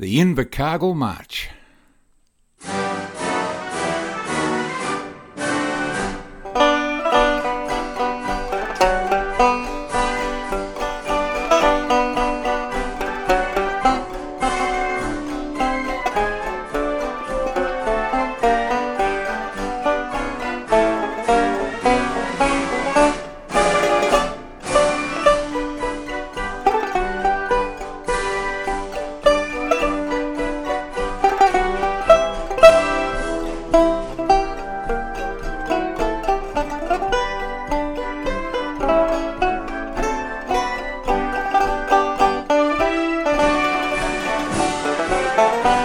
The Invercargill March. Bye.